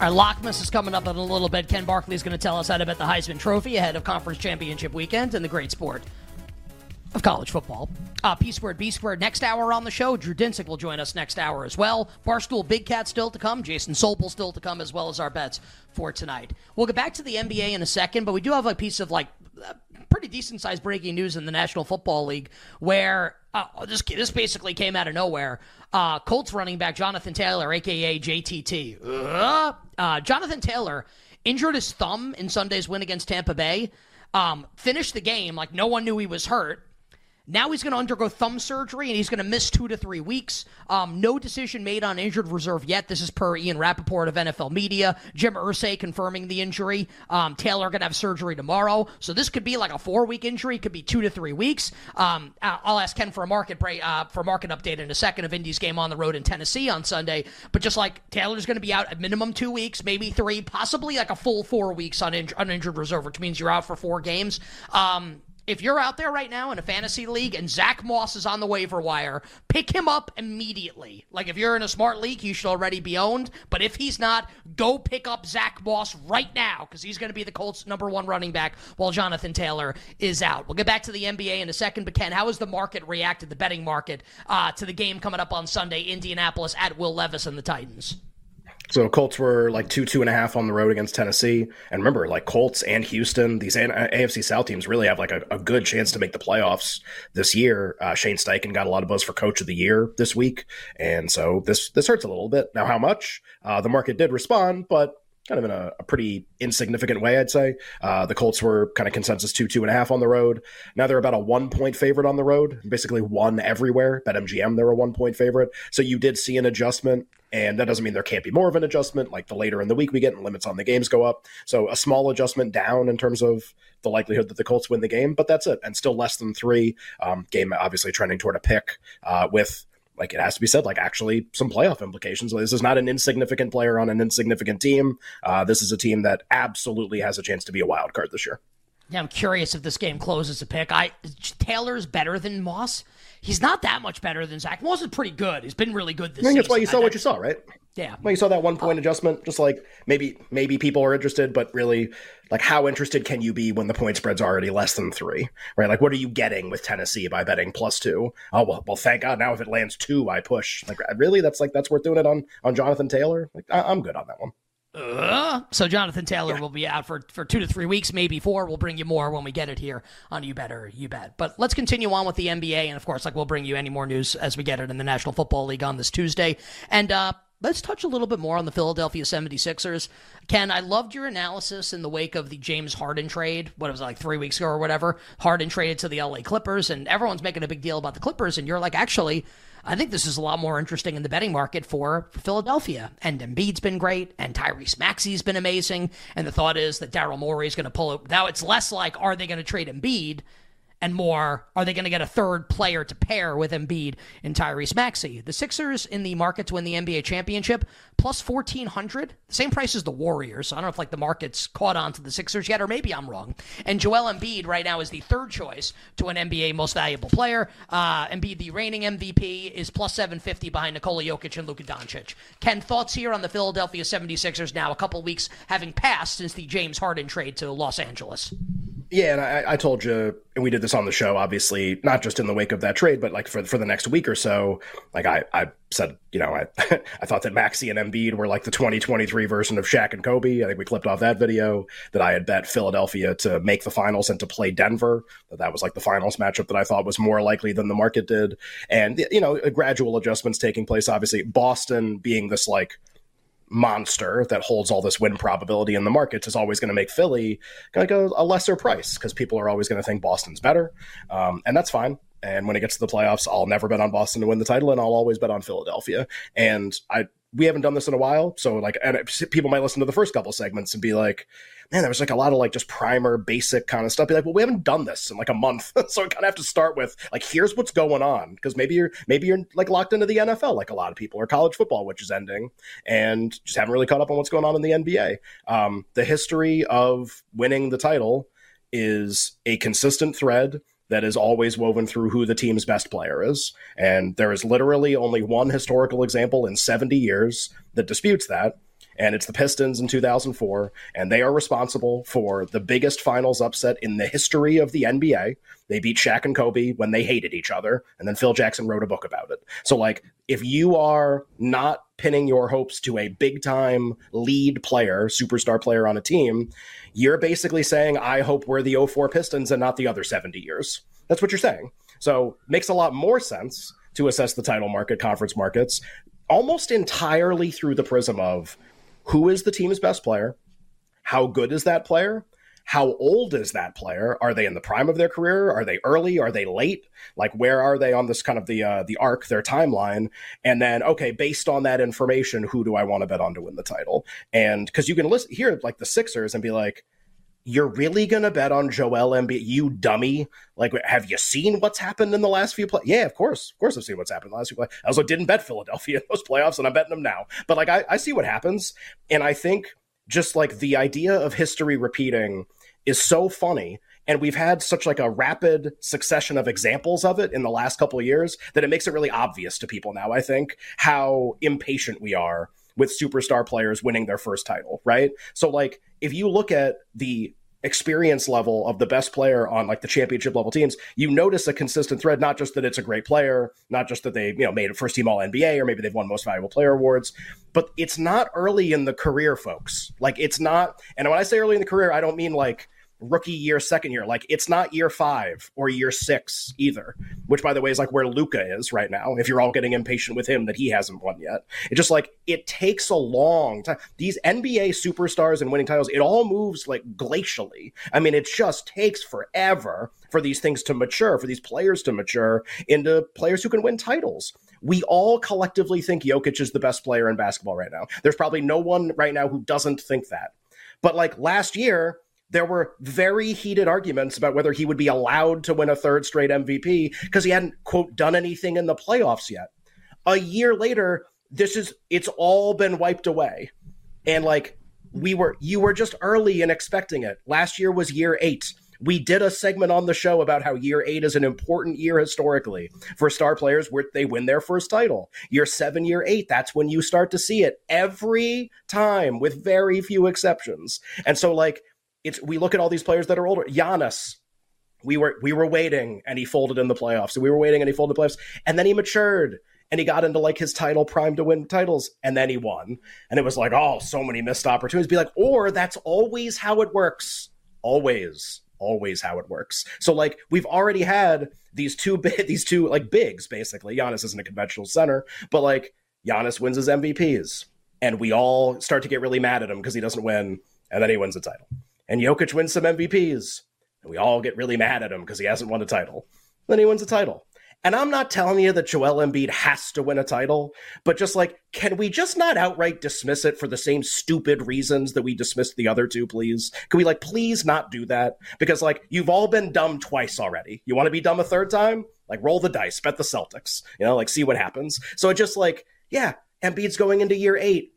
Our Lockmas is coming up in a little bit. Ken Barkley is going to tell us how to bet the Heisman Trophy ahead of Conference Championship weekend and the great sport of college football. Uh, P squared, B squared. Next hour on the show, Drew Dinsick will join us next hour as well. Barstool Big Cat still to come. Jason Sobel still to come, as well as our bets for tonight. We'll get back to the NBA in a second, but we do have a piece of like pretty decent sized breaking news in the National Football League where uh, this this basically came out of nowhere. Uh, Colts running back Jonathan Taylor, aka JTT, uh, uh, Jonathan Taylor injured his thumb in Sunday's win against Tampa Bay. Um, finished the game like no one knew he was hurt. Now he's going to undergo thumb surgery and he's going to miss two to three weeks. Um, no decision made on injured reserve yet. This is per Ian Rapoport of NFL Media. Jim Irsay confirming the injury. Um, Taylor going to have surgery tomorrow. So this could be like a four week injury. Could be two to three weeks. Um, I'll ask Ken for a market break, uh, for market update in a second of Indy's game on the road in Tennessee on Sunday. But just like Taylor's going to be out at minimum two weeks, maybe three, possibly like a full four weeks on in- uninjured reserve, which means you're out for four games. Um, if you're out there right now in a fantasy league and Zack Moss is on the waiver wire, pick him up immediately. Like if you're in a smart league, you should already be owned. But if he's not, go pick up Zack Moss right now because he's going to be the Colts' number one running back while Jonathan Taylor is out. We'll get back to the NBA in a second. But Ken, how has the market reacted, the betting market, uh, to the game coming up on Sunday, Indianapolis at Will Levis and the Titans? So Colts were like two, two and a half on the road against Tennessee. And remember, like Colts and Houston, these AFC South teams really have like a, a good chance to make the playoffs this year. Uh, Shane Steichen got a lot of buzz for Coach of the Year this week, and so this this hurts a little bit. Now, how much? Uh, the market did respond, but kind of in a, a pretty insignificant way, I'd say. Uh, the Colts were kind of consensus two, two and a half on the road. Now they're about a one point favorite on the road, basically one everywhere. BetMGM, they're a one point favorite. So you did see an adjustment. And that doesn't mean there can't be more of an adjustment. Like the later in the week we get, and limits on the games go up. So a small adjustment down in terms of the likelihood that the Colts win the game, but that's it. And still less than three. Um, game obviously trending toward a pick uh, with like it has to be said, like actually some playoff implications. This is not an insignificant player on an insignificant team. Uh, this is a team that absolutely has a chance to be a wild card this year. Yeah, I'm curious if this game closes a pick. I Taylor's better than Moss. He's not that much better than Zack Moss. Is pretty good. He's been really good this. I think that's why you saw what you saw, right? Yeah. Well, you saw that one point uh, adjustment. Just like maybe maybe people are interested, but really, like how interested can you be when the point spread's already less than three, right? Like what are you getting with Tennessee by betting plus two? Oh well, well thank God now if it lands two, I push. Like really, that's like that's worth doing it on on Jonathan Taylor. Like I, I'm good on that one. Uh, so Jonathan Taylor yeah. will be out for, for two to three weeks, maybe four. We'll bring you more when we get it here on You Better You Bet. But let's continue on with the NBA, and of course, like we'll bring you any more news as we get it in the National Football League on this Tuesday. And uh, let's touch a little bit more on the Philadelphia 76ers. Ken, I loved your analysis in the wake of the James Harden trade. What was it, like three weeks ago or whatever? Harden traded to the LA Clippers, and everyone's making a big deal about the Clippers, and you're like, actually, I think this is a lot more interesting in the betting market for, Philadelphia. And Embiid's been great, and Tyrese Maxey's been amazing. And the thought is that Daryl Morey is going to pull it. Now it's less like, are they going to trade Embiid? And more, are they going to get a third player to pair with Embiid and Tyrese Maxey? The Sixers in the market to win the NBA championship, plus 1400 same price as the Warriors. I don't know if like the market's caught on to the Sixers yet, or maybe I'm wrong. And Joel Embiid right now is the third choice to an NBA most valuable player. Uh, Embiid, the reigning MVP, is plus 750 behind Nikola Jokic and Luka Doncic. Ken, thoughts here on the Philadelphia 76ers now, a couple weeks having passed since the James Harden trade to Los Angeles? Yeah, and I, I, told you, and we did this on the show, obviously, not just in the wake of that trade, but like for for the next week or so. Like I, I said, you know, I I thought that Maxey and Embiid were like the 2023 version of Shaq and Kobe. I think we clipped off that video that I had bet Philadelphia to make the finals and to play Denver. That that was like the finals matchup that I thought was more likely than the market did. And you know, gradual adjustments taking place. Obviously, Boston being this like monster that holds all this win probability in the markets is always going to make Philly like a, a lesser price because people are always going to think Boston's better, um, and that's fine. And when it gets to the playoffs, I'll never bet on Boston to win the title, and I'll always bet on Philadelphia. And I we haven't done this in a while, so like, and people might listen to the first couple segments and be like, "Man, there was like a lot of like just primer, basic kind of stuff." Be like, "Well, we haven't done this in like a month, so I kind of have to start with like, here's what's going on," because maybe you're maybe you're like locked into the NFL, like a lot of people, or college football, which is ending, and just haven't really caught up on what's going on in the NBA. Um, the history of winning the title is a consistent thread that is always woven through who the team's best player is. And there is literally only one historical example in 70 years that disputes that. And it's the Pistons in 2004. And they are responsible for the biggest finals upset in the history of the NBA. They beat Shaq and Kobe when they hated each other. And then Phil Jackson wrote a book about it. So, like, if you are not pinning your hopes to a big time lead player, superstar player on a team, you're basically saying, I hope we're the 04 Pistons and not the other 70 years. That's what you're saying. So makes a lot more sense to assess the title market, conference markets, almost entirely through the prism of who is the team's best player, how good is that player, how old is that player? Are they in the prime of their career? Are they early? Are they late? Like where are they on this kind of the uh, the arc, their timeline? And then okay, based on that information, who do I want to bet on to win the title? And because you can listen hear like the Sixers and be like, you're really gonna bet on Joel Embiid, you dummy? Like, have you seen what's happened in the last few play? Yeah, of course, of course, I've seen what's happened in the last few play. I also didn't bet Philadelphia in those playoffs, and I'm betting them now. But like, I, I see what happens, and I think just like the idea of history repeating is so funny. And we've had such like a rapid succession of examples of it in the last couple of years that it makes it really obvious to people now i think how impatient we are with superstar players winning their first title right? So like if you look at the experience level of the best player on like the championship level teams, you notice a consistent thread, not just that it's a great player, not just that they, you know, made a first team all NBA or maybe they've won most valuable player awards, but it's not early in the career, folks. Like it's not, and when I say early in the career, I don't mean like rookie year, second year. Like it's not year five or year six either, which by the way is like where Luka is right now. If you're all getting impatient with him that he hasn't won yet, it's just like it takes a long time. These NBA superstars and winning titles, it all moves like glacially. I mean, it just takes forever for these things to mature, for these players to mature into players who can win titles. We all collectively think Jokic is the best player in basketball right now. There's probably no one right now who doesn't think that. But like last year, there were very heated arguments about whether he would be allowed to win a third straight MVP because he hadn't, quote, done anything in the playoffs yet. A year later, this is, it's all been wiped away. And like, we were, you were just early in expecting it. Last year was year eight. We did a segment on the show about how year eight is an important year historically for star players where they win their first title. Year seven, year eight, that's when you start to see it every time with very few exceptions. And so, like, it's we look at all these players that are older. Giannis, we were we were waiting and he folded in the playoffs. So we were waiting and he folded the playoffs. And then he matured and he got into like his title prime to win titles and then he won. And it was like, oh, so many missed opportunities. Be like, or that's always how it works. Always. Always how it works. So like we've already had these two big these two like bigs, basically. Giannis isn't a conventional center, but like Giannis wins his MVPs. And we all start to get really mad at him because he doesn't win, and then he wins the title and Jokic wins some MVPs, and we all get really mad at him because he hasn't won a title. Then he wins a title. And I'm not telling you that Joel Embiid has to win a title, but just like, can we just not outright dismiss it for the same stupid reasons that we dismissed the other two, please? Can we like please not do that? Because like you've all been dumb twice already. You want to be dumb a third time? Like roll the dice, bet the Celtics. You know, like see what happens. So it just like, yeah, Embiid's going into year eight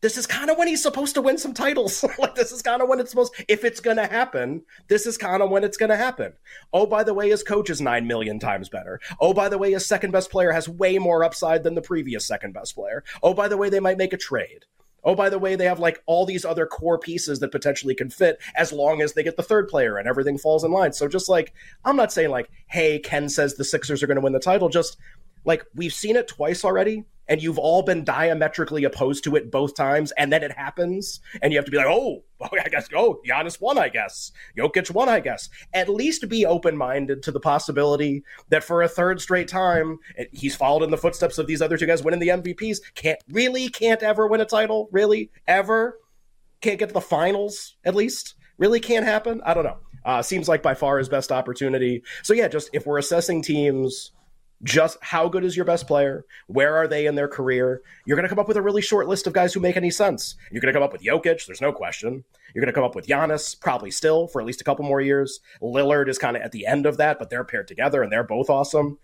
this is kind of when he's supposed to win some titles. like this is kind of when it's supposed if it's going to happen, this is kind of when it's going to happen. Oh, by the way, his coach is 9 million times better. Oh, by the way, his second best player has way more upside than the previous second best player. Oh, by the way, they might make a trade. Oh, by the way, they have like all these other core pieces that potentially can fit as long as they get the third player and everything falls in line. So just like I'm not saying like, hey, Ken says the Sixers are going to win the title. Just like we've seen it twice already and you've all been diametrically opposed to it both times, and then it happens, and you have to be like, oh, I guess, oh, Giannis won, I guess. Jokic won, I guess. At least be open minded to the possibility that for a third straight time, he's followed in the footsteps of these other two guys winning the MVPs. Can't really, can't ever win a title, really, ever. Can't get to the finals, at least. Really can't happen. I don't know. Uh, seems like by far his best opportunity. So yeah, just if we're assessing teams just how good is your best player? Where are they in their career? You're going to come up with a really short list of guys who make any sense. You're going to come up with Jokic, there's no question. You're going to come up with Giannis, probably still for at least a couple more years. Lillard is kind of at the end of that, but they're paired together and they're both awesome.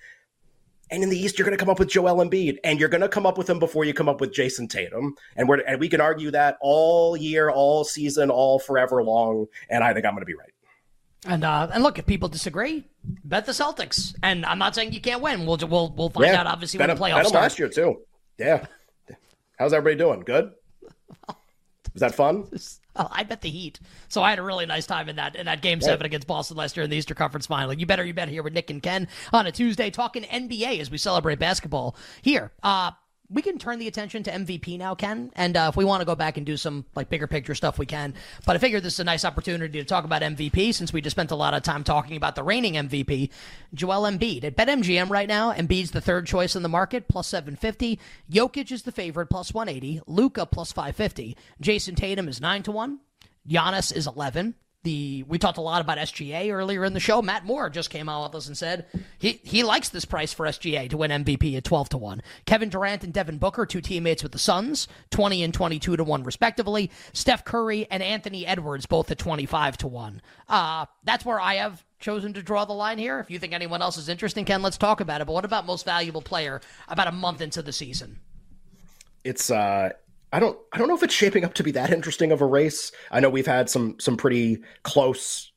And in the East, you're going to come up with Joel Embiid, and you're going to come up with him before you come up with Jayson Tatum. And we're and we can argue that all year, all season, all forever long. And I think I'm going to be right. And uh, and look, if people disagree, bet the Celtics. And I'm not saying you can't win. We'll we'll we'll find yeah, out obviously when the playoffs bet start. last year too. Yeah. How's everybody doing? Good. Was that fun? Oh, I bet the Heat. So I had a really nice time in that in that game seven against Boston last year in the Eastern Conference Final. You better you bet here with Nick and Ken on a Tuesday talking NBA as we celebrate basketball here. Uh, we can turn the attention to MVP now, Ken. And uh, if we want to go back and do some like bigger picture stuff, we can. But I figure this is a nice opportunity to talk about MVP since we just spent a lot of time talking about the reigning MVP, Joel Embiid. At BetMGM right now, Embiid's the third choice in the market, plus 750. Jokic is the favorite, plus 180. Luka plus 550. Jayson Tatum is 9 to 1. Giannis is 11 the we talked a lot about SGA earlier in the show. Matt Moore just came out with us and said he he likes this price for SGA to win MVP at 12 to 1. Kevin Durant and Devin Booker, two teammates with the Suns, 20 and 22 to 1 respectively. Steph Curry and Anthony Edwards both at 25 to 1. Uh that's where I have chosen to draw the line here. If you think anyone else is interesting, Ken, let's talk about it. But what about most valuable player about a month into the season? It's uh I don't I don't know if it's shaping up to be that interesting of a race. I know we've had some some pretty close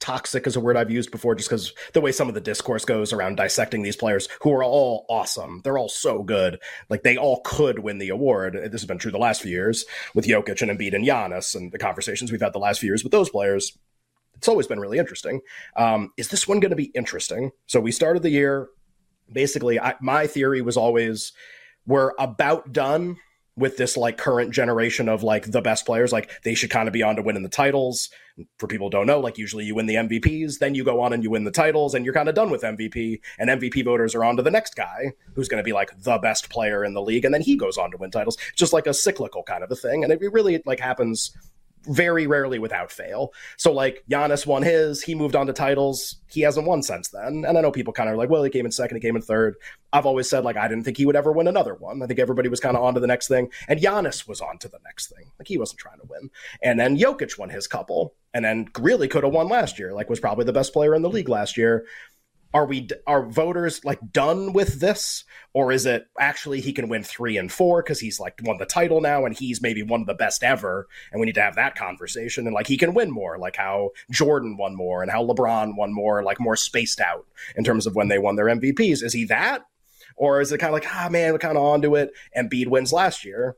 toxic is a word I've used before just because the way some of the discourse goes around dissecting these players who are all awesome. They're all so good. Like they all could win the award. This has been true the last few years with Jokic and Embiid and Giannis and the conversations we've had the last few years with those players. It's always been really interesting. Um, is this one going to be interesting? So we started the year basically. I, my theory was always we're about done with this like current generation of like the best players like they should kind of be on to winning the titles. For people don't know like usually you win the mvps then you go on and you win the titles and you're kind of done with mvp and mvp voters are on to the next guy who's going to be like the best player in the league and then he goes on to win titles. Just like a cyclical kind of a thing and it really like happens very rarely without fail. So like Giannis won his, he moved on to titles. He hasn't won since then. And I know people kind of like, well, he came in second, he came in third. I've always said like I didn't think he would ever win another one. I think everybody was kind of on to the next thing. And Giannis was on to the next thing. Like he wasn't trying to win. And then Jokic won his couple and then really could have won last year. Like was probably the best player in the league last year are we are voters like done with this? Or is it actually he can win three and four because he's like won the title now and he's maybe one of the best ever and we need to have that conversation and like he can win more like how jordan won more and how lebron won more like more spaced out in terms of when they won their mvps is he that? Or is it kind of like ah man we're kind of onto it and Embiid wins last year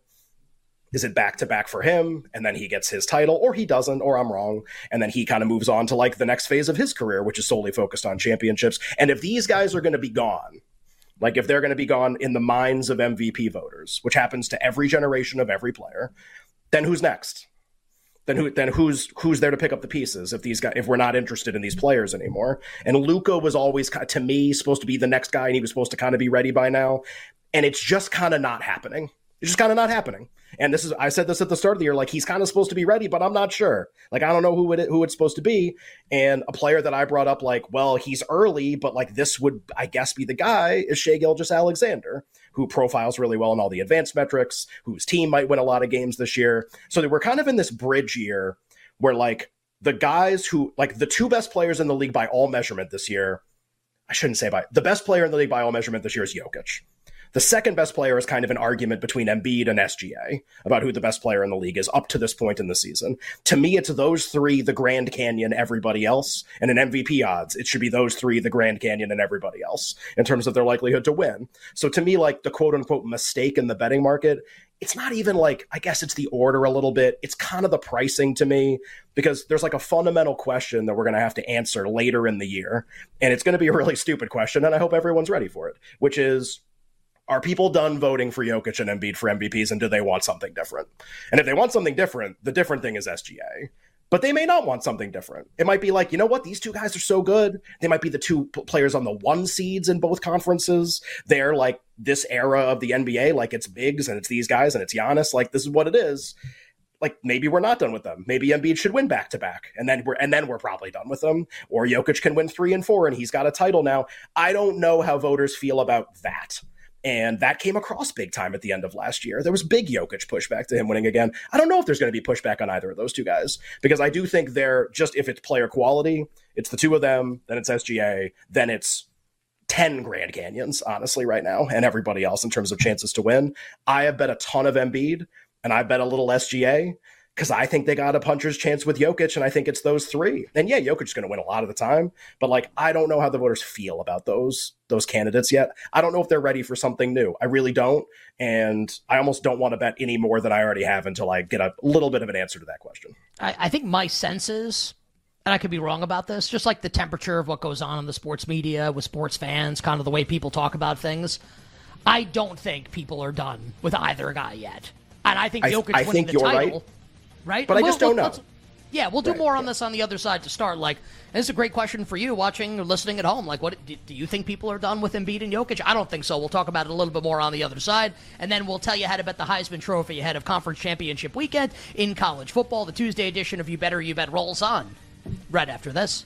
is it back to back for him? And then he gets his title or he doesn't or i'm wrong. And then he kind of moves on to like the next phase of his career which is solely focused on championships. And if these guys are going to be gone like if they're going to be gone in the minds of mvp voters which happens to every generation of every player then who's next? Then who then who's who's there to pick up the pieces if these guys if we're not interested in these players anymore? And luka was always to me supposed to be the next guy and he was supposed to kind of be ready by now. And it's just kind of not happening it's just kind of not happening. And this is I said this at the start of the year, like he's kind of supposed to be ready, but I'm not sure. Like I don't know who it who it's supposed to be. And a player that I brought up, like, well, he's early, but like this would I guess be the guy is Shai Gilgeous-Alexander, who profiles really well in all the advanced metrics, whose team might win a lot of games this year. So we're kind of in this bridge year where like the guys who like the two best players in the league by all measurement this year. I shouldn't say by the best player in the league by all measurement this year is Jokic. The second best player is kind of an argument between Embiid and SGA about who the best player in the league is up to this point in the season. To me, it's those three, the Grand Canyon, everybody else, and an MVP odds. It should be those three, the Grand Canyon, and everybody else in terms of their likelihood to win. So to me, like the quote unquote mistake in the betting market it's not even like I guess it's the order a little bit. It's kind of the pricing to me because there's like a fundamental question that we're going to have to answer later in the year, and it's going to be a really stupid question, and I hope everyone's ready for it. Which is, are people done voting for Jokic and Embiid for MVPs, and do they want something different? And if they want something different, the different thing is SGA but they may not want something different. It might be like, you know what, these two guys are so good. They might be the two players on the one seeds in both conferences. They're like this era of the NBA, like it's bigs and it's these guys and it's Giannis. Like this is what it is. Like maybe we're not done with them. Maybe Embiid should win back to back, and then we're and then we're probably done with them. Or Jokic can win three and four, and he's got a title now. I don't know how voters feel about that. And that came across big time at the end of last year. There was big Jokic pushback to him winning again. I don't know if there's going to be pushback on either of those two guys because I do think they're just if it's player quality, it's the two of them, then it's SGA, then it's 10 Grand Canyons, honestly, right now, and everybody else in terms of chances to win. I have bet a ton of Embiid and I bet a little SGA because I think they got a puncher's chance with Jokic, and I think it's those three. And yeah, Jokic is going to win a lot of the time, but like I don't know how the voters feel about those those candidates yet. I don't know if they're ready for something new. I really don't, and I almost don't want to bet any more than I already have until I get a little bit of an answer to that question. I, I think my senses and I could be wrong about this, just like the temperature of what goes on in the sports media with sports fans, kind of the way people talk about things. I don't think people are done with either guy yet. And I think Jokic I, I winning think the you're title, right, right? But I just don't know. Yeah, we'll do Right, more on yeah. this on the other side to start. Like, this is a great question for you watching or listening at home. Like, what do, do you think people are done with Embiid and Jokic? I don't think so. We'll talk about it a little bit more on the other side, and then we'll tell you how to bet the Heisman Trophy ahead of Conference Championship weekend in college football. The Tuesday edition of You Better You Bet rolls on right after this.